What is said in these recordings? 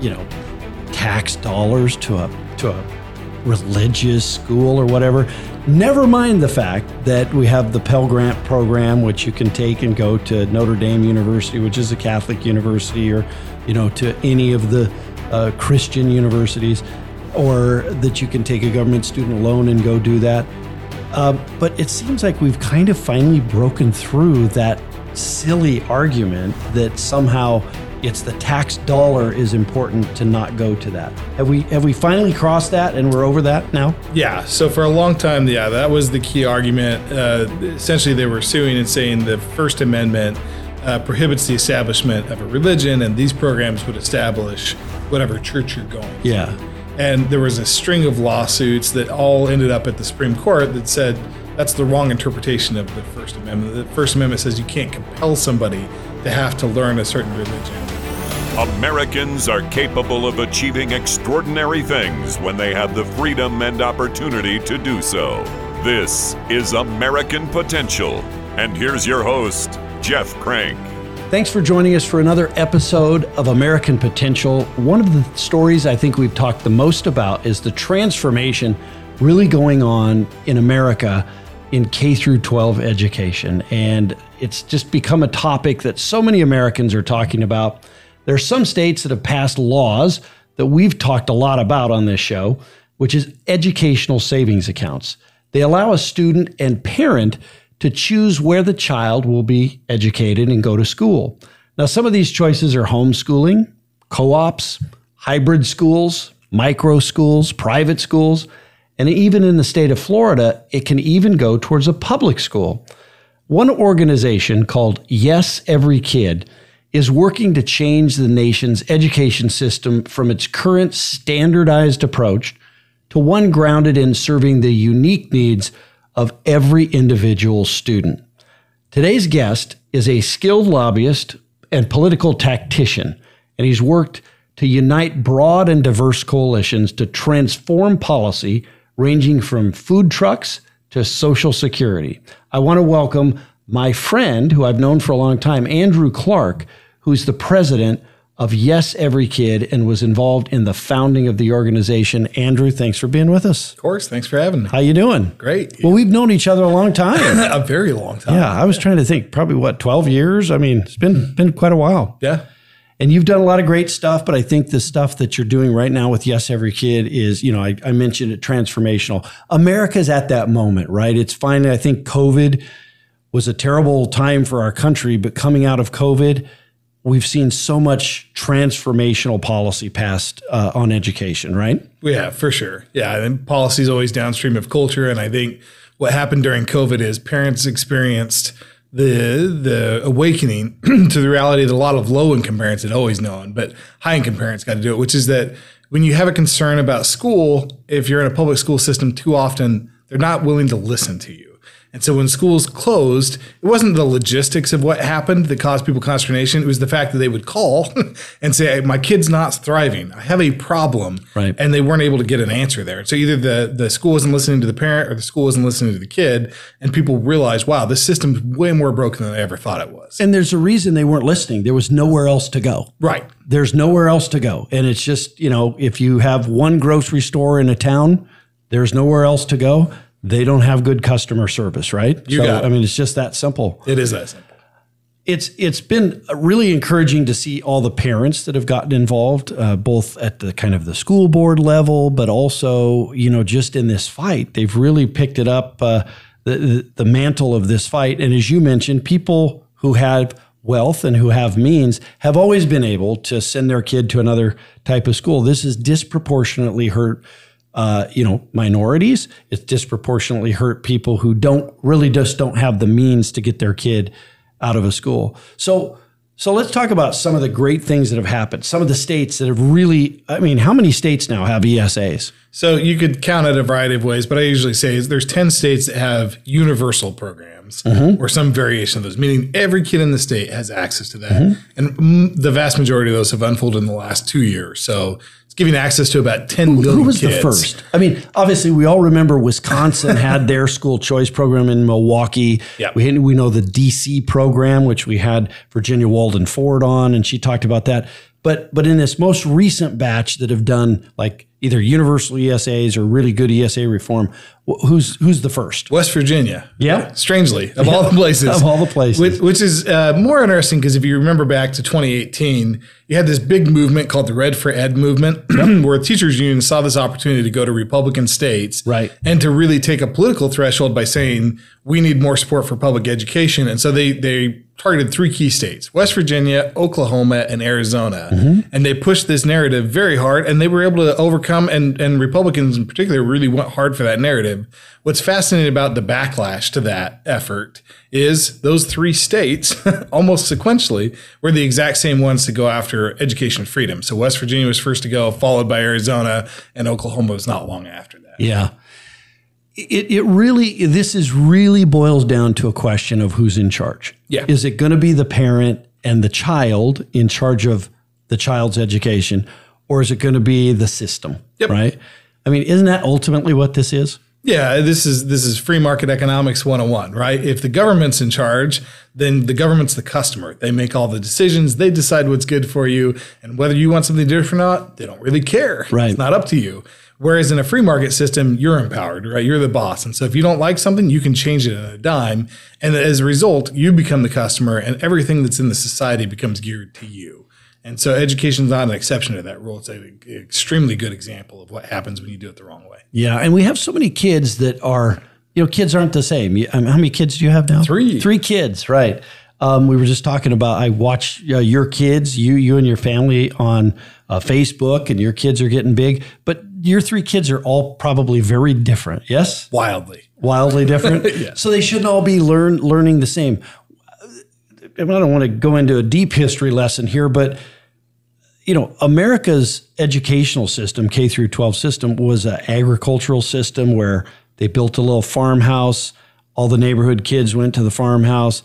you know, tax dollars to a to a religious school or whatever. Never mind the fact that we have the Pell Grant program, which you can take and go to Notre Dame University, which is a Catholic university, or you know, to any of the uh, Christian universities, or that you can take a government student loan and go do that. Uh, but it seems like we've kind of finally broken through that silly argument that somehow it's the tax dollar is important to not go to that. Have we have we finally crossed that and we're over that now? Yeah. So for a long time, yeah, that was the key argument. Uh, essentially, they were suing and saying the First Amendment uh, prohibits the establishment of a religion, and these programs would establish whatever church you're going. To. Yeah. And there was a string of lawsuits that all ended up at the Supreme Court that said that's the wrong interpretation of the First Amendment. The First Amendment says you can't compel somebody to have to learn a certain religion. Americans are capable of achieving extraordinary things when they have the freedom and opportunity to do so. This is American Potential. And here's your host, Jeff Crank. Thanks for joining us for another episode of American Potential. One of the stories I think we've talked the most about is the transformation really going on in America in K through 12 education. And it's just become a topic that so many Americans are talking about. There are some states that have passed laws that we've talked a lot about on this show, which is educational savings accounts. They allow a student and parent to choose where the child will be educated and go to school. Now, some of these choices are homeschooling, co ops, hybrid schools, micro schools, private schools, and even in the state of Florida, it can even go towards a public school. One organization called Yes Every Kid is working to change the nation's education system from its current standardized approach to one grounded in serving the unique needs of every individual student. Today's guest is a skilled lobbyist and political tactician, and he's worked to unite broad and diverse coalitions to transform policy ranging from food trucks to Social Security. I want to welcome my friend, who I've known for a long time, Andrew Clark, who's the president of Yes Every Kid and was involved in the founding of the organization. Andrew, thanks for being with us. Of course. Thanks for having me. How you doing? Great. Well, we've known each other a long time. a very long time. yeah, I was trying to think, probably what, 12 years? I mean, it's been been quite a while. Yeah. And you've done a lot of great stuff, but I think the stuff that you're doing right now with Yes Every Kid is, you know, I, I mentioned it transformational. America's at that moment, right? It's finally, I think COVID was a terrible time for our country, but coming out of COVID, we've seen so much transformational policy passed uh, on education, right? Yeah, for sure. Yeah, and policy is always downstream of culture, and I think what happened during COVID is parents experienced the the awakening to the reality that a lot of low income parents had always known, but high income parents got to do it, which is that when you have a concern about school, if you're in a public school system, too often they're not willing to listen to you. And so when schools closed, it wasn't the logistics of what happened that caused people consternation. It was the fact that they would call and say, "My kid's not thriving. I have a problem," Right. and they weren't able to get an answer there. So either the the school wasn't listening to the parent, or the school wasn't listening to the kid, and people realized, "Wow, this system's way more broken than I ever thought it was." And there's a reason they weren't listening. There was nowhere else to go. right. There's nowhere else to go. And it's just, you know, if you have one grocery store in a town, there's nowhere else to go. They don't have good customer service, right? You got it. I mean, it's just that simple. It is that simple. It's it's been really encouraging to see all the parents that have gotten involved, uh, both at the kind of the school board level, but also you know just in this fight, they've really picked it up uh, the the mantle of this fight. And as you mentioned, people who have wealth and who have means have always been able to send their kid to another type of school. This is disproportionately hurt uh, you know, minorities. It's disproportionately hurt people who don't really just don't have the means to get their kid out of a school. So, so let's talk about some of the great things that have happened. Some of the states that have really, I mean, how many states now have ESAs? So you could count it a variety of ways, but I usually say is there's 10 states that have universal programs or some variation of those, meaning every kid in the state has access to that. And mm, the vast majority of those have unfolded in the last two years. So giving access to about 10 million Who was kids. the first? I mean, obviously, we all remember Wisconsin had their school choice program in Milwaukee. Yeah. We, we know the DC program, which we had Virginia Walden Ford on, and she talked about that. But but in this most recent batch that have done like either universal ESAs or really good ESA reform, who's who's the first? West Virginia. Yeah. Strangely, of all the places. Of all the places. Which, which is uh, more interesting because if you remember back to 2018, you had this big movement called the Red for Ed movement, where teachers unions saw this opportunity to go to Republican states Right. and to really take a political threshold by saying we need more support for public education. And so they they targeted three key states: West Virginia, Oklahoma, and Arizona. And they pushed this narrative very hard, and they were able to overcome. And and Republicans in particular really went hard for that narrative. What's fascinating about the backlash to that effort is those three states, almost sequentially, were the exact same ones to go after education freedom. So West Virginia was first to go, followed by Arizona, and Oklahoma was not long after that. Yeah. It, it really, this is really boils down to a question of who's in charge. Yeah. Is it going to be the parent and the child in charge of the child's education, or is it going to be the system? Yep. Right. I mean, isn't that ultimately what this is? Yeah, this is this is free market economics 101, right? If the government's in charge, then the government's the customer. They make all the decisions, they decide what's good for you, and whether you want something different or not, they don't really care. Right. It's not up to you. Whereas in a free market system, you're empowered, right? You're the boss. And so if you don't like something, you can change it in a dime. And as a result, you become the customer and everything that's in the society becomes geared to you. And so education is not an exception to that rule. It's an extremely good example of what happens when you do it the wrong way. Yeah. And we have so many kids that are, you know, kids aren't the same. Um, how many kids do you have now? Three. Three kids, right. Um, we were just talking about, I watch uh, your kids, you, you and your family on uh, Facebook, and your kids are getting big, but your three kids are all probably very different. Yes. Wildly. wildly different. So they shouldn't all be learn learning the same. I don't want to go into a deep history lesson here, but you know, America's educational system, K through 12 system, was an agricultural system where they built a little farmhouse. All the neighborhood kids went to the farmhouse.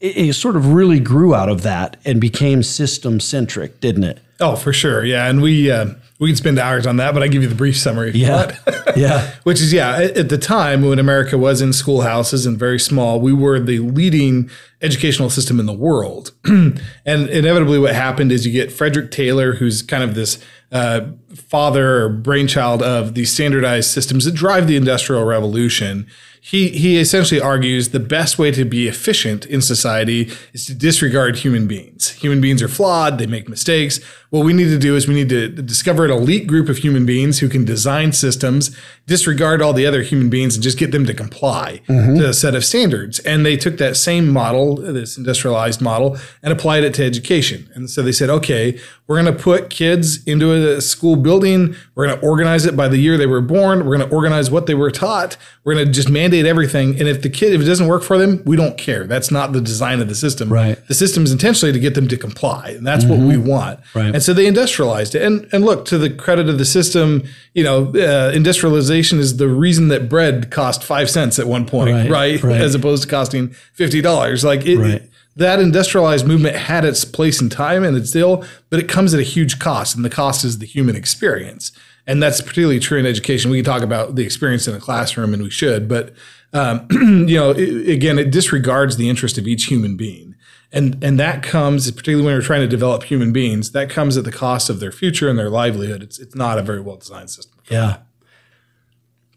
It, it sort of really grew out of that and became system centric, didn't it? Oh, for sure. Yeah. And we, uh, we can spend hours on that, but I give you the brief summary. Yeah. yeah. Which is, yeah, at at the time when America was in schoolhouses and very small, we were the leading educational system in the world. and inevitably, what happened is you get Frederick Taylor, who's kind of this uh, father or brainchild of the standardized systems that drive the Industrial Revolution. He, he essentially argues the best way to be efficient in society is to disregard human beings. Human beings are flawed, they make mistakes. What we need to do is we need to discover an elite group of human beings who can design systems, disregard all the other human beings, and just get them to comply mm-hmm. to a set of standards. And they took that same model, this industrialized model, and applied it to education. And so they said, okay, we're going to put kids into a school building. We're going to organize it by the year they were born. We're going to organize what they were taught. We're going to just mandate everything. And if the kid, if it doesn't work for them, we don't care. That's not the design of the system. Right. The system is intentionally to get them to comply. And that's what we want. Right. And so they industrialized it. And and look, to the credit of the system, you know, uh, industrialization is the reason that bread cost five cents at one point, Right, right? right. As opposed to costing fifty dollars. Like it, Right. that industrialized movement had its place in time and it's still, but it comes at a huge cost, and the cost is the human experience. And that's particularly true in education. We can talk about the experience in a classroom, and we should, but um, you know, it, again, it disregards the interest of each human being. And, and that comes, particularly when we're trying to develop human beings, that comes at the cost of their future and their livelihood. It's, it's not a very well designed system. Yeah.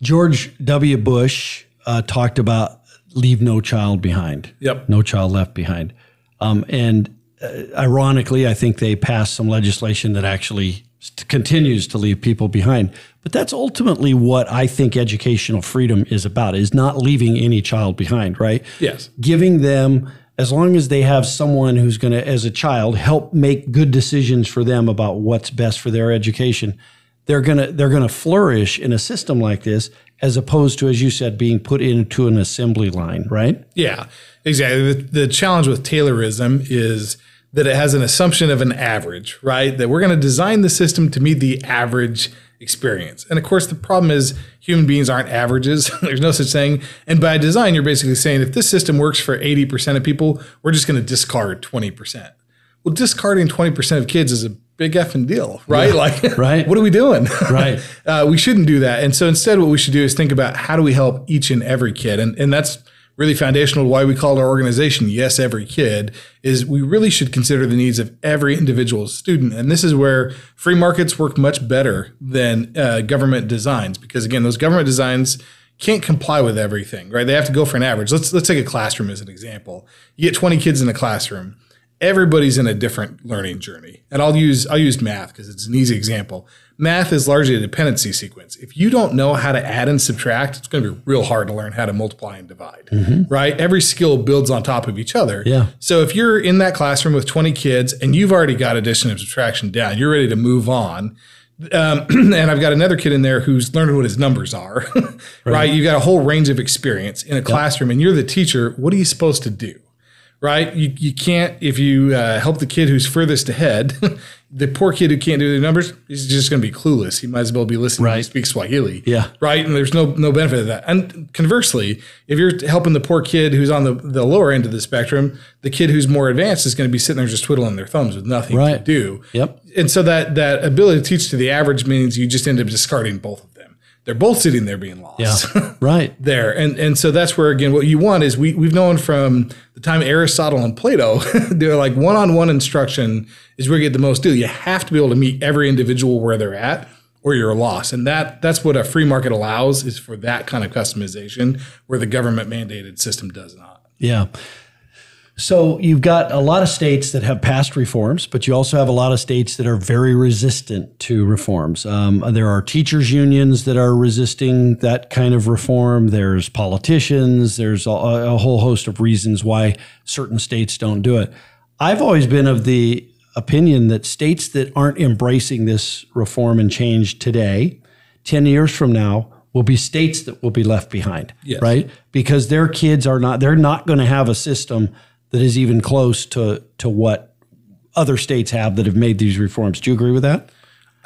George W. Bush uh, talked about leave no child behind. Yep. No child left behind. Um, and uh, ironically, I think they passed some legislation that actually continues to leave people behind. But that's ultimately what I think educational freedom is about: is not leaving any child behind. Right? Yes. Giving them, as long as they have someone who's going to, as a child, help make good decisions for them about what's best for their education they're gonna they're gonna flourish in a system like this as opposed to as you said being put into an assembly line right Yeah, exactly. The, the challenge with Taylorism is that it has an assumption of an average, right? That we're going to design the system to meet the average experience. And of course, the problem is human beings aren't averages. There's no such thing. And by design, you're basically saying if this system works for 80% of people, we're just going to discard 20%. Well, discarding 20% of kids is a big effing deal, right? Like, right. what are we doing? Right. uh, we shouldn't do that. And so instead, what we should do is think about how do we help each and every kid, and and that's really foundational why we called our organization Yes Every Kid is we really should consider the needs of every individual student. And this is where free markets work much better than uh, government designs because again, those government designs can't comply with everything, right? They have to go for an average. Let's let's take a classroom as an example. You get 20 kids in a classroom. Everybody's in a different learning journey. And I'll use I'll use math because it's an easy example. Math is largely a dependency sequence. If you don't know how to add and subtract, it's going to be real hard to learn how to multiply and divide, right? Every skill builds on top of each other. Yeah. So if you're in that classroom with 20 kids and you've already got addition and subtraction down, you're ready to move on. Um, and I've got another kid in there who's learning what his numbers are, right? You've got a whole range of experience in a classroom and you're the teacher. What are you supposed to do? Right? You, you can't, if you uh, help the kid who's furthest ahead, the poor kid who can't do the numbers is just going to be clueless. He might as well be listening Right. to speak Swahili. Yeah. Right. And there's no no benefit of that. And conversely, if you're helping the poor kid who's on the, the lower end of the spectrum, the kid who's more advanced is going to be sitting there just twiddling their thumbs with nothing to Right. do. Yep. And so that that ability to teach to the average means you just end up discarding both of them. They're both sitting there being lost. Yeah. right. there. And and so that's where again what you want is we we've known from the time Aristotle and Plato, they're like one-on-one instruction is where you get the most deal. You have to be able to meet every individual where they're at or you're lost. And that that's what a free market allows is for that kind of customization where the government mandated system does not. Yeah. So you've got a lot of states that have passed reforms, but you also have a lot of states that are very resistant to reforms. Um, there are teachers' unions that are resisting that kind of reform. There's politicians. There's a, a whole host of reasons why certain states don't do it. I've always been of the opinion that states that aren't embracing this reform and change today, 10 years from now, will be states that will be left behind, Yes. right? Because their kids are not, they're not going to have a system that is even close to, to what other states have that have made these reforms. Do you agree with that?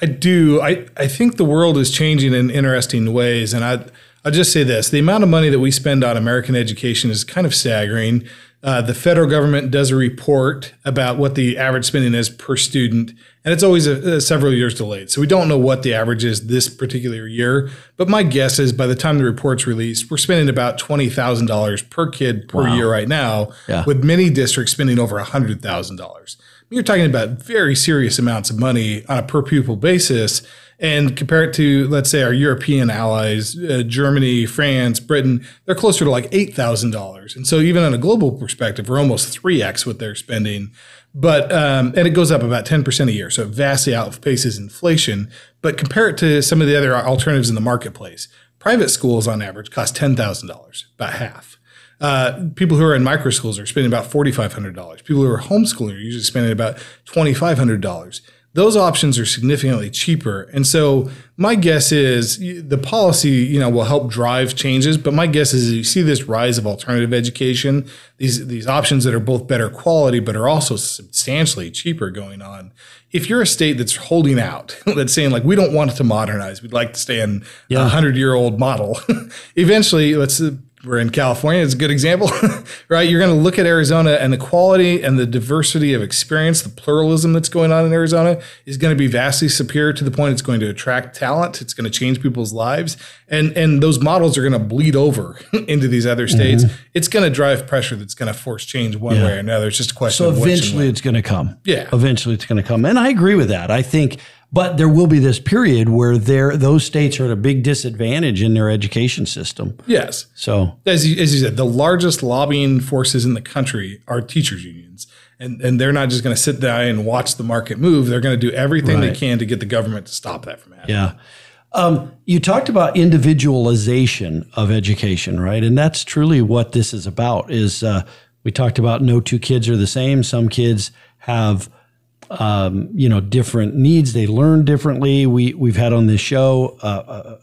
I do. I, I think the world is changing in interesting ways. And I, I'll just say this the amount of money that we spend on American education is kind of staggering. Uh, the federal government does a report about what the average spending is per student, and it's always a, a several years delayed. So we don't know what the average is this particular year. But my guess is by the time the report's released, we're spending about $20,000 per kid per year right now, Yeah. with many districts spending over $100,000. You're talking about very serious amounts of money on a per pupil basis. And compare it to, let's say, our European allies, uh, Germany, France, Britain, they're closer to like $8,000. And so, even on a global perspective, we're almost 3x what they're spending. But, um, and it goes up about 10% a year. So, it vastly outpaces inflation. But compare it to some of the other alternatives in the marketplace. Private schools, on average, cost $10,000, about half. Uh, people who are in micro schools are spending about $4,500. People who are homeschooling are usually spending about $2,500. Those options are significantly cheaper. And so my guess is the policy, you know, will help drive changes. But my guess is you see this rise of alternative education, these, these options that are both better quality, but are also substantially cheaper going on. If you're a state that's holding out, that's saying like, we don't want it to modernize, we'd like to stay in a hundred year old model. Eventually, let's uh, we're in California. It's a good example, right? You're going to look at Arizona and the quality and the diversity of experience, the pluralism that's going on in Arizona is going to be vastly superior to the point it's going to attract talent. It's going to change people's lives. And, and those models are going to bleed over into these other mm-hmm. states. It's going to drive pressure that's going to force change one way or another. It's just a question So eventually it's going to come. Yeah. Eventually it's going to come. And I agree with that. I think, but there will be this period where there those states are at a big disadvantage in their education system. Yes. So as you, as you said, the largest lobbying forces in the country are teachers unions. And, and they're not just going to sit down and watch the market move. They're going to do everything they can to get the government to stop that from happening. Yeah. Um, you talked about individualization of education, right? And that's truly what this is about. Is uh, we talked about no two kids are the same. Some kids have, um, you know, different needs. They learn differently. We we've had on this show uh,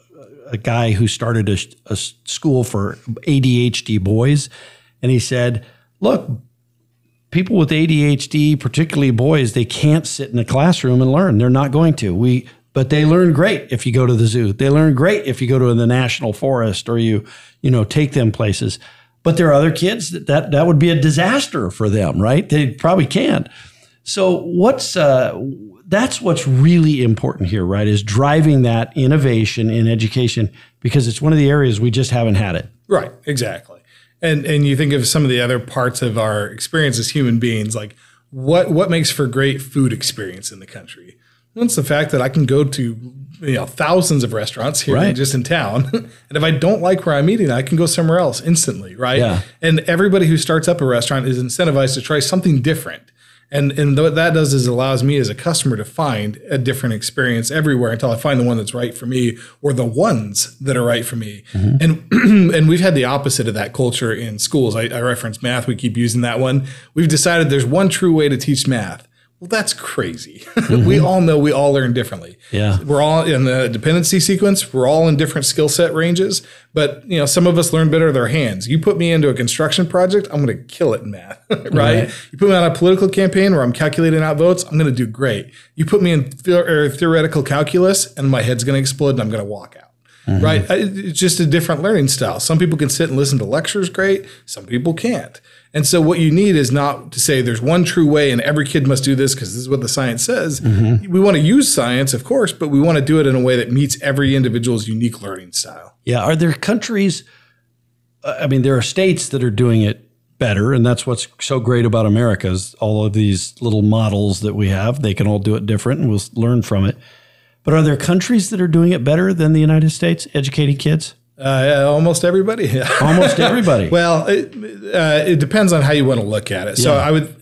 a, a guy who started a, a school for ADHD boys, and he said, "Look, people with ADHD, particularly boys, they can't sit in a classroom and learn. They're not going to. We but they learn great if you go to the zoo. They learn great if you go to the national forest or you, you know, take them places. But there are other kids that that, that would be a disaster for them, right? They probably can't. So what's uh, that's what's really important here, right? Is driving that innovation in education because it's one of the areas we just haven't had it. Right, exactly. And and you think of some of the other parts of our experience as human beings, like what what makes for great food experience in the country? Well, it's the fact that I can go to you know thousands of restaurants here Right. just in town, and if I don't like where I'm eating, I can go somewhere else instantly, right? Yeah. And everybody who starts up a restaurant is incentivized to try something different. And and what that does is allows me as a customer to find a different experience everywhere until I find the one that's right for me or the ones that are right for me. Mm-hmm. And and we've had the opposite of that culture in schools. I, I reference math. We keep using that one. We've decided there's one true way to teach math. Well, that's crazy. we mm-hmm. all know we all learn differently. Yeah. We're all in the dependency sequence. We're all in different skill set ranges, but you know, some of us learn better with our hands. You put me into a construction project, I'm going to kill it in math, right? Right. You put me on a political campaign where I'm calculating out votes, I'm going to do great. You put me in the- or er, theoretical calculus, and my head's going to explode, and I'm going to walk out. Mm-hmm. Right? It's just a different learning style. Some people can sit and listen to lectures great. Some people can't. And so what you need is not to say there's one true way and every kid must do this because this is what the science says. We want to use science, of course, but we want to do it in a way that meets every individual's unique learning style. Yeah. Are there countries? uh, I mean, there are states that are doing it better, and that's what's so great about America is all of these little models that we have. They can all do it different, and we'll learn from it. But are there countries that are doing it better than the United States, educating kids? Uh, almost everybody. Almost everybody. Well, it, uh, it depends on how you want to look at it. So Yeah. I would.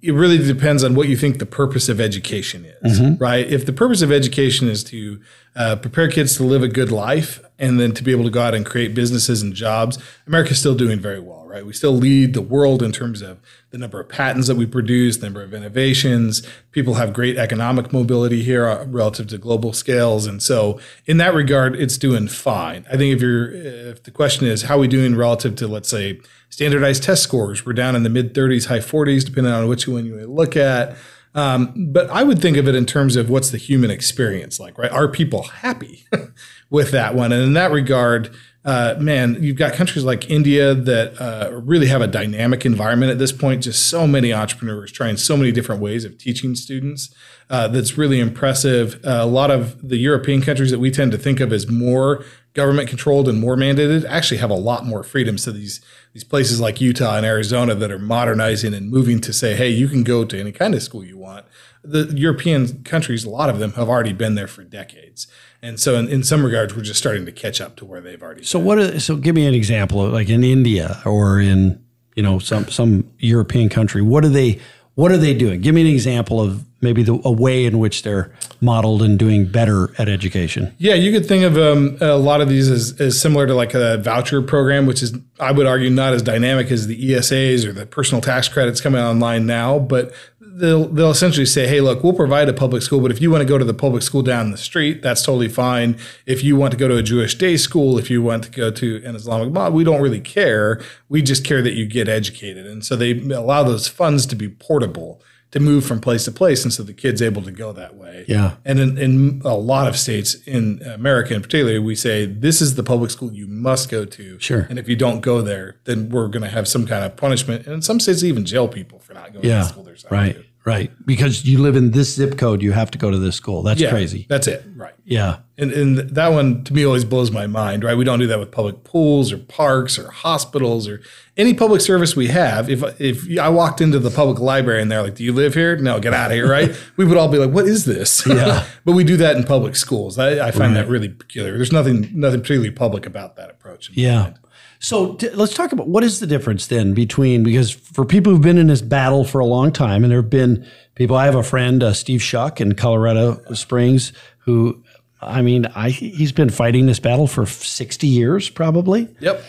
It really depends on what you think the purpose of education is, Mm-hmm. right? If the purpose of education is to uh, prepare kids to live a good life and then to be able to go out and create businesses and jobs, America's still doing very well, right? We still lead the world in terms of the number of patents that we produce, the number of innovations. People have great economic mobility here uh, relative to global scales, and so in that regard, it's doing fine. I think if you're if the question is how are we doing relative to let's say standardized test scores, we're down in the mid 30s, high 40s, depending on which one you look at. Um, but I would think of it in terms of what's the human experience like, right? Are people happy with that one? And in that regard, uh, man, you've got countries like India that uh, really have a dynamic environment at this point. Just so many entrepreneurs trying so many different ways of teaching students. Uh, that's really impressive. Uh, a lot of the European countries that we tend to think of as more government controlled and more mandated actually have a lot more freedom. So these these places like Utah and Arizona that are modernizing and moving to say, hey, you can go to any kind of school you want. The European countries, a lot of them have already been there for decades. And so in, in some regards, we're just starting to catch up to where they've already So what? Are, so give me an example of like in India or in you know some some European country. What are they? What are they doing? Give me an example of maybe the a way in which they're modeled and doing better at education. Yeah, you could think of um, a lot of these as, as similar to like a voucher program, which is, I would argue, not as dynamic as the ESAs or the personal tax credits coming online now. But they'll they'll essentially say, hey, look, we'll provide a public school, but if you want to go to the public school down the street, that's totally fine. If you want to go to a Jewish day school, if you want to go to an Islamic mosque, we don't really care. We just care that you get educated, and so they allow those funds to be portable to move from place to place, and so the kid's able to go that way. Yeah. And in, in a lot of states in America in particular, we say this is the public school you must go to. Sure. And if you don't go there, then we're going to have some kind of punishment. And in some states, even jail people for not going to the school they're right, to. Right. Because you live in this zip code, you have to go to this school. That's Yeah, crazy. That's it. Right. Yeah, And, and that one to me always blows my mind, right? We don't do that with public pools or parks or hospitals or any public service we have. If if I walked into the public library and they're like, "Do you live here?" No, get out of here, right? we would all be like, "What is this?" Yeah. but we do that in public schools. I, I find that really peculiar. There's nothing nothing particularly public about that approach. yeah. mind. So t- let's talk about what is the difference then between because for people who've been in this battle for a long time, and there have been people. I have a friend, uh, Steve Schuck in Colorado Springs, who, I mean, I he's been fighting this battle for sixty years probably. Yep.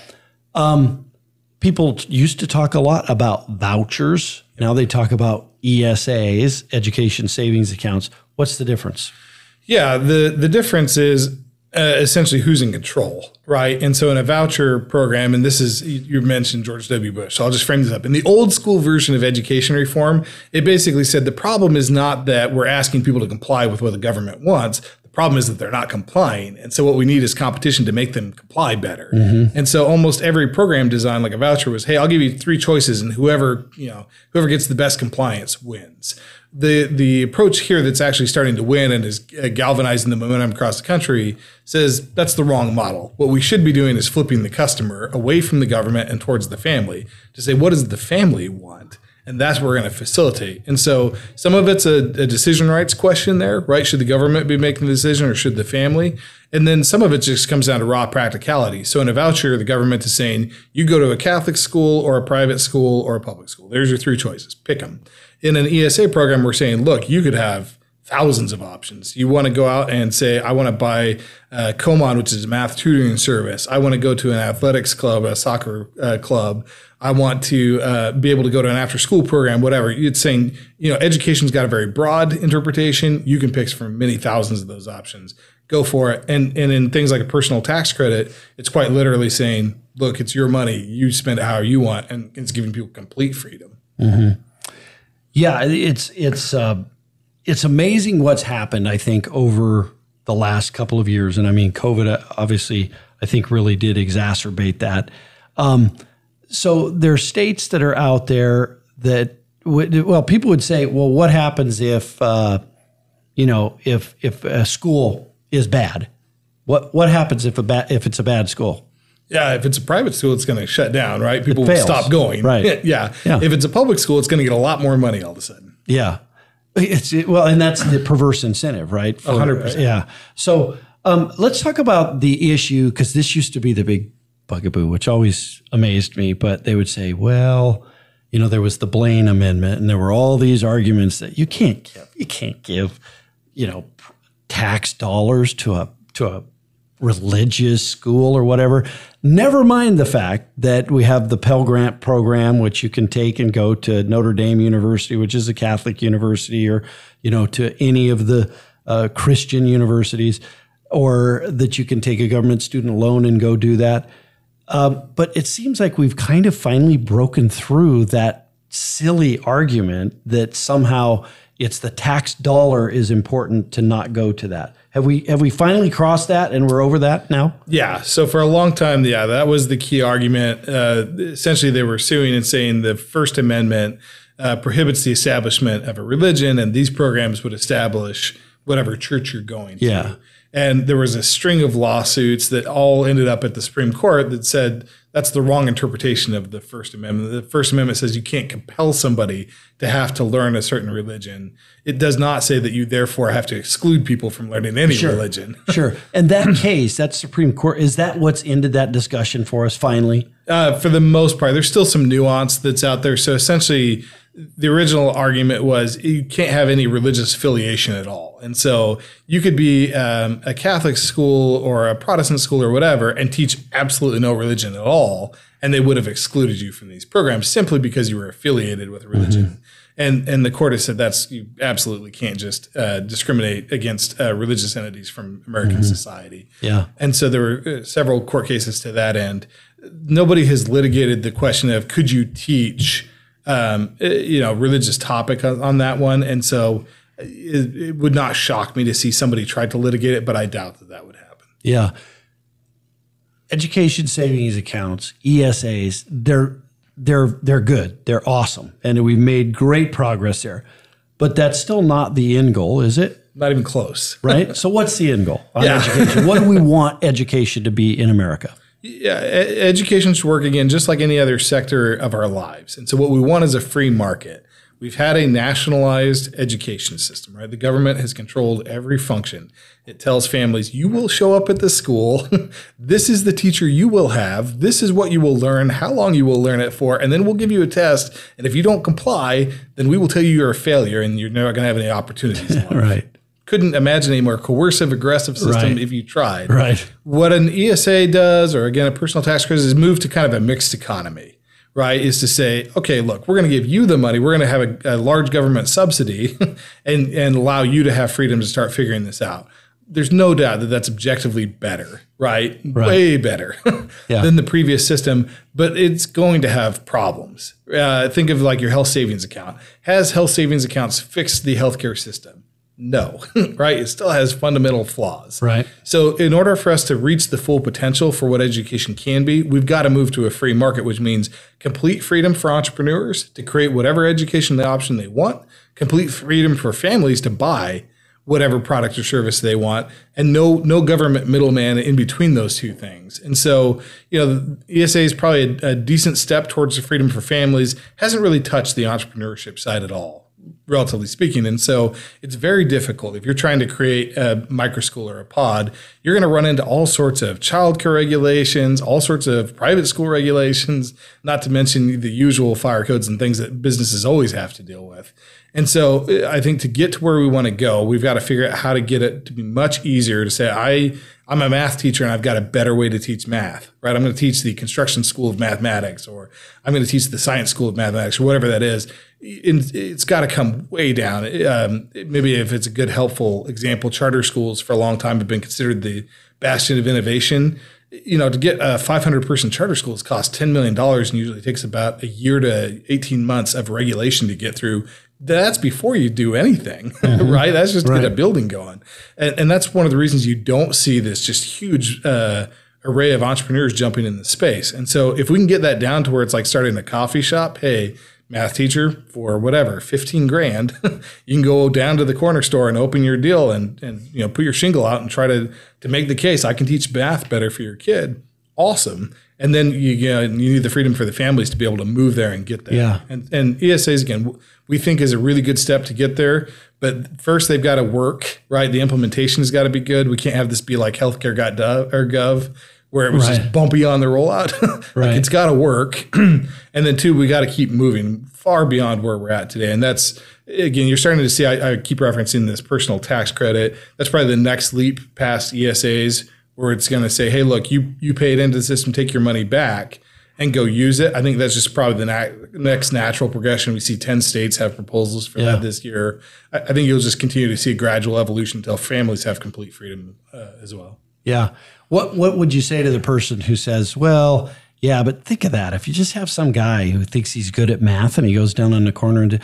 people used to talk a lot about vouchers. Now they talk about ESAs, education savings accounts. What's the difference? Yeah, the the difference is uh, essentially who's in control, right? And so in a voucher program, and this is you you mentioned George W. Bush, so I'll just frame this up. In the old school version of education reform, it basically said the problem is not that we're asking people to comply with what the government wants. The problem is that they're not complying. And so what we need is competition to make them comply better. And so almost every program design like a voucher was, hey, I'll give you three choices and whoever, you know, whoever gets the best compliance wins. The the approach here that's actually starting to win and is uh, galvanizing the momentum across the country says that's the wrong model. What we should be doing is flipping the customer away from the government and towards the family to say what does the family want? And that's what we're going to facilitate. And so some of it's a, a, decision rights question there, right? Should the government be making the decision or should the family? And then some of it just comes down to raw practicality. So in a voucher, the government is saying you go to a Catholic school or a private school or a public school. There's your three choices. Pick them. In an ESA program, we're saying, look, you could have thousands of options. You want to go out and say, I want to buy uh, Kumon, which is a math tutoring service. I want to go to an athletics club, a soccer uh, club. I want to uh, be able to go to an after school program, whatever. It's saying, you know, education's got a very broad interpretation. You can pick from many thousands of those options. Go for it. And and in things like a personal tax credit, it's quite literally saying, look, it's your money. You spend it however you want, and it's giving people complete freedom. Mm-hmm. Yeah, it's it's uh, it's amazing what's happened. I think over the last couple of years, and I mean, COVID uh, obviously, I think really did exacerbate that. Um, so there are states that are out there that well, people would say, well, what happens if uh, you know if if a school is bad? What what happens if a bad if it's a bad school? Yeah, if it's a private school, it's going to shut down, right? People will stop going. Right. yeah. yeah. If it's a public school, it's going to get a lot more money all of a sudden. Yeah. It's well, and that's the perverse incentive, right? hundred percent. Yeah. So um, let's talk about the issue because this used to be the big bugaboo, which always amazed me. But they would say, well, you know, there was the Blaine Amendment, and there were all these arguments that you can't give, you can't give, you know, tax dollars to a to a religious school or whatever. Never mind the fact that we have the Pell Grant program, which you can take and go to Notre Dame University, which is a Catholic university, or you know, to any of the uh, Christian universities, or that you can take a government student loan and go do that. Um, but it seems like we've kind of finally broken through that silly argument that somehow it's the tax dollar is important to not go to that. Have we have we finally crossed that and we're over that now? Yeah. So for a long time, yeah, that was the key argument. Uh, essentially, they were suing and saying the First Amendment uh, prohibits the establishment of a religion, and these programs would establish whatever church you're going to. And there was a string of lawsuits that all ended up at the Supreme Court that said that's the wrong interpretation of the First Amendment. The First Amendment says you can't compel somebody to have to learn a certain religion. It does not say that you therefore have to exclude people from learning any sure. religion. sure. And that case, that Supreme Court, is that what's ended that discussion for us finally? Uh, for the most part, there's still some nuance that's out there. So essentially, the original argument was you can't have any religious affiliation at all. And so you could be um, a Catholic school or a Protestant school or whatever and teach absolutely no religion at all. And they would have excluded you from these programs simply because you were affiliated with a religion. Mm-hmm. And, and the court has said that's you absolutely can't just uh, discriminate against uh, religious entities from American mm-hmm. society. Yeah. And so there were uh, several court cases to that end. Nobody has litigated the question of could you teach um, eh, you know, religious topic on, on that one. And so it, it, would not shock me to see somebody try to litigate it, but I doubt that that would happen. Yeah. Education savings accounts, ESAs, they're they're they're good. They're awesome. And we've made great progress there. But that's still not the end goal, is it? Not even close. right? So what's the end goal on yeah. education? what do we want education to be in America? Yeah, education should work again just like any other sector of our lives. And so what we want is a free market. We've had a nationalized education system, right? The government has controlled every function. It tells families, you will show up at the school. this is the teacher you will have. This is what you will learn, how long you will learn it for, and then we'll give you a test. And if you don't comply, then we will tell you you're a failure and you're never going to have any opportunities. right couldn't imagine a more coercive, aggressive system right. if you tried. Right. What an ESA does, or again, a personal tax credit, is move to kind of a mixed economy, right? Is to say, okay, look, we're going to give you the money, we're going to have a, a large government subsidy, and and allow you to have freedom to start figuring this out. There's no doubt that that's objectively better, right? right. Way better yeah. than the previous system, but it's going to have problems. Uh, think of like your health savings account. Has health savings accounts fixed the healthcare system? No, right? It still has fundamental flaws. Right. So, in order for us to reach the full potential for what education can be, we've got to move to a free market, which means complete freedom for entrepreneurs to create whatever education the option they want, complete freedom for families to buy whatever product or service they want, and no no government middleman in between those two things. And so, you know, ESA is probably a, a decent step towards the freedom for families. Hasn't really touched the entrepreneurship side at all relatively speaking. And so it's very difficult. If you're trying to create a micro school or a pod, you're going to run into all sorts of childcare regulations, all sorts of private school regulations, not to mention the usual fire codes and things that businesses always have to deal with. And so uh, I think to get to where we want to go, we've got to figure out how to get it to be much easier to say, I, I'm a math teacher and I've got a better way to teach math, right? I'm going to teach the construction school of mathematics, or I'm going to teach the science school of mathematics, or whatever that is it's got to come way down. Um, maybe if it's a good, helpful example, charter schools for a long time have been considered the bastion of innovation. You know, to get a 500 person charter school has cost $10 million and usually takes about a year to 18 months of regulation to get through. That's before you do anything, mm-hmm. right? That's just right. get a building going. And, and, that's one of the reasons you don't see this just huge uh, array of entrepreneurs jumping in the space. And so if we can get that down to where it's like starting a coffee shop, hey, math teacher for whatever 15 grand you can go down to the corner store and open your deal and and you know put your shingle out and try to to make the case i can teach math better for your kid awesome and then you, you, know, you need the freedom for the families to be able to move there and get there yeah and and esas again we think is a really good step to get there but first they've got to work right the implementation has got to be good we can't have this be like healthcare.gov or gov where it was right. just bumpy on the rollout. like right. It's got to work. and then two, we got to keep moving far beyond where we're at today. And that's again, you're starting to see. I, I, keep referencing this personal tax credit. That's probably the next leap past ESAs, where it's going to say, "Hey, look, you you paid into the system, take your money back." And go use it. I think that's just probably the na- next natural progression. We see 10 states have proposals for yeah. that this year. I, I, think you'll just continue to see a gradual evolution until families have complete freedom uh, as well. Yeah. What what would you say to the person who says, "Well, yeah, but think of that. If you just have some guy who thinks he's good at math and he goes down in the corner and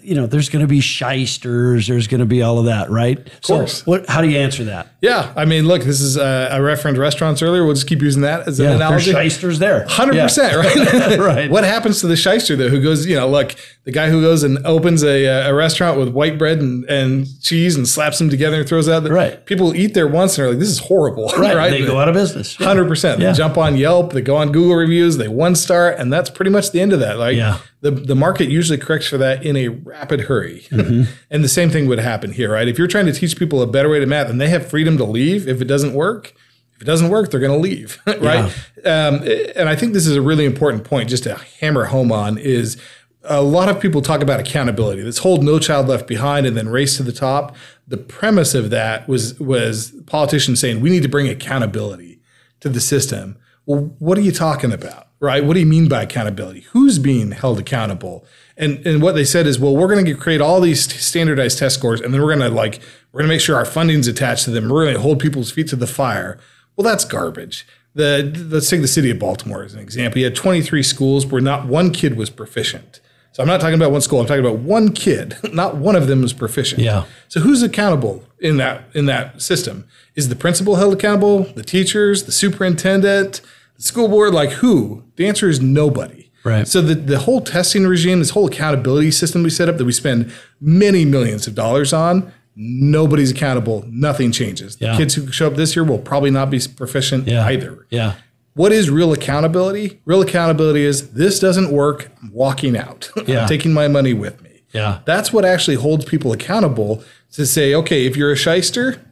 you know, there's going to be shysters. There's going to be all of that, right? Of course. So what, how do you answer that? Yeah. I mean, look, this is, uh, I referenced restaurants earlier. We'll just keep using that as yeah, an analogy. There's shysters there. 100%, yeah. right? right. What happens to the shyster though, who goes, you know, look, the guy who goes and opens a, a restaurant with white bread and, and cheese and slaps them together and throws out the, right. people eat there once and are like, this is horrible. Right. right? They go out of business. 100%. They jump on Yelp, they go on Google reviews, they one star, and that's pretty much the end of that. Like, yeah the, the market usually corrects for that in a rapid hurry. Mm-hmm. and the same thing would happen here, right? If you're trying to teach people a better way to math and they have freedom to leave if it doesn't work, if it doesn't work, they're going to leave, right? Yeah. Um, and I think this is a really important point just to hammer home on is a lot of people talk about accountability. This whole no child left behind and then race to the top. The premise of that was was politicians saying we need to bring accountability to the system. Well, what are you talking about? Right? What do you mean by accountability? Who's being held accountable? And and what they said is, well, we're going to create all these standardized test scores, and then we're going to like we're going to make sure our funding's attached to them. We're going to hold people's feet to the fire. Well, that's garbage. The let's take the city of Baltimore as an example. You had 23 schools where not one kid was proficient. So I'm not talking about one school. I'm talking about one kid. Not one of them was proficient. Yeah. So who's accountable in that in that system? Is the principal held accountable? The teachers, the superintendent, school board, like who? The answer is nobody. Right. So the, the whole testing regime, this whole accountability system we set up that we spend many millions of dollars on, nobody's accountable. Nothing changes. Yeah. The kids who show up this year will probably not be proficient yeah. either. Yeah. What is real accountability? Real accountability is this doesn't work. I'm walking out. Yeah. I'm taking my money with me. Yeah. That's what actually holds people accountable to say, okay, if you're a shyster,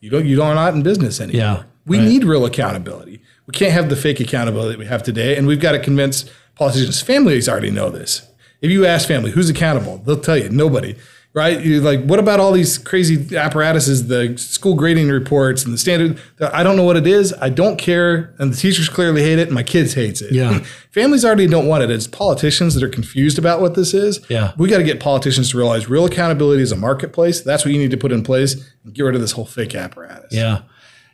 you don't you don't not in business anymore. Yeah. We right. need real accountability. We can't have the fake accountability that we have today. And we've got to convince politicians. Families already know this. If you ask family who's accountable, they'll tell you nobody. Right? You're like, what about all these crazy apparatuses, the school grading reports and the standard? I don't know what it is. I don't care. And the teachers clearly hate it, and my kids hates it. Yeah. Families already don't want it. It's politicians that are confused about what this is. Yeah. We got to get politicians to realize real accountability is a marketplace. That's what you need to put in place and get rid of this whole fake apparatus. Yeah.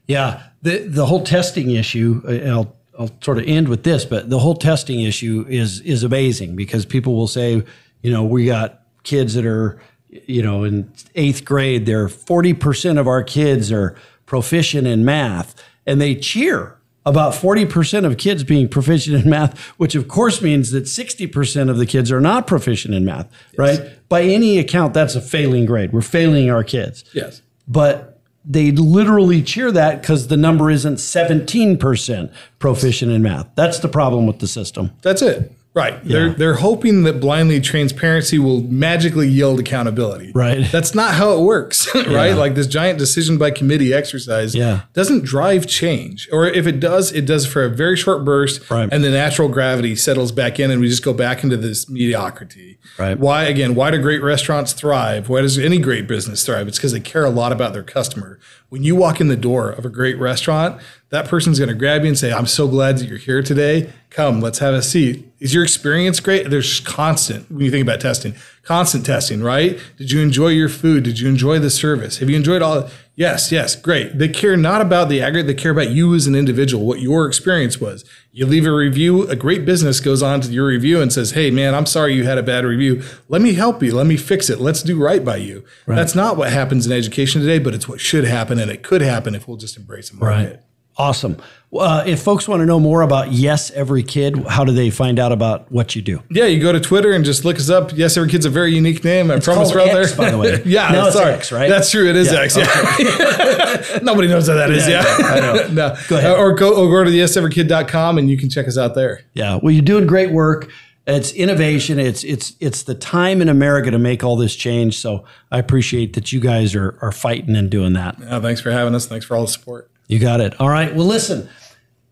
Yeah, the the whole testing issue. I'll I'll sort of end with this, but the whole testing issue is is amazing because people will say, you know, we got kids that are you know, in eighth grade, they're 40% of our kids are proficient in math, and they cheer about 40% of kids being proficient in math, which of course means that 60% of the kids are not proficient in math, yes. right? By any account, that's a failing grade. We're failing our kids. Yes. But they literally cheer that because the number isn't 17% proficient in math. That's the problem with the system. That's it. Right. Yeah. They're they're hoping that blindly transparency will magically yield accountability. Right. That's not how it works, right? Yeah. Like this giant decision by committee exercise yeah. doesn't drive change. Or if it does, it does for a very short burst right. and the natural gravity settles back in and we just go back into this mediocrity. Right. Why again, why do great restaurants thrive? Why does any great business thrive? It's because they care a lot about their customer. When you walk in the door of a great restaurant, that person's going to grab you and say, I'm so glad that you're here today. Come, let's have a seat. Is your experience great? There's constant, when you think about testing, constant testing, right? Did you enjoy your food? Did you enjoy the service? Have you enjoyed all? Yes, yes, great. They care not about the aggregate, they care about you as an individual, what your experience was. You leave a review, a great business goes on to your review and says, Hey, man, I'm sorry you had a bad review. Let me help you. Let me fix it. Let's do right by you. Right. That's not what happens in education today, but it's what should happen and it could happen if we'll just embrace the market. Right. Awesome. Uh, if folks want to know more about Yes Every Kid, how do they find out about what you do? Yeah, you go to Twitter and just look us up. Yes Every Kid's a very unique name. I it's promise we're out there. By the way, yeah, no, sorry. X, right? That's true. It is yeah, X. Yeah. Nobody knows what that is. Yeah, yeah. I know. no. Go ahead. or go or go to the yeseverykid.com and you can check us out there. Yeah. Well, you're doing great work. It's innovation. It's it's it's the time in America to make all this change. So I appreciate that you guys are are fighting and doing that. Yeah, thanks for having us. Thanks for all the support. You got it. All right. Well, listen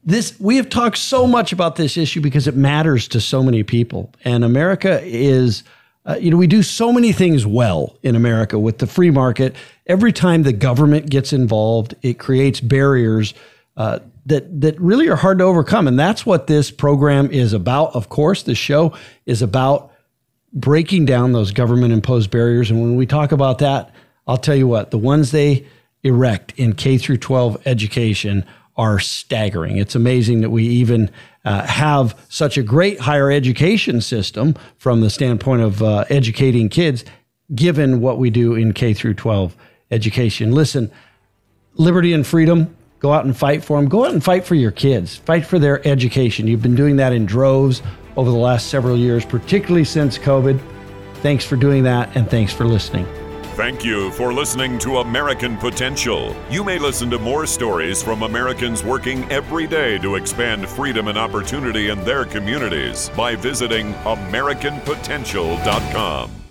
this we have talked so much about this issue because it matters to so many people. And america is uh, you know we do so many things well in america with the free market. Every time the government gets involved it creates barriers uh, that that really are hard to overcome. And that's what this program is about. Of course the show is about breaking down those government imposed barriers. And when we talk about that i'll tell you what the ones they erect in k through 12 education are staggering. It's amazing that we even uh, have such a great higher education system from the standpoint of uh, educating kids, given what we do in K through 12 education. Listen, liberty and freedom. Go out and fight for them. Go out and fight for your kids. Fight for their education. You've been doing that in droves over the last several years, particularly since COVID. Thanks for doing that, and thanks for listening. Thank you for listening to American Potential. You may listen to more stories from Americans working every day to expand freedom and opportunity in their communities by visiting AmericanPotential.com.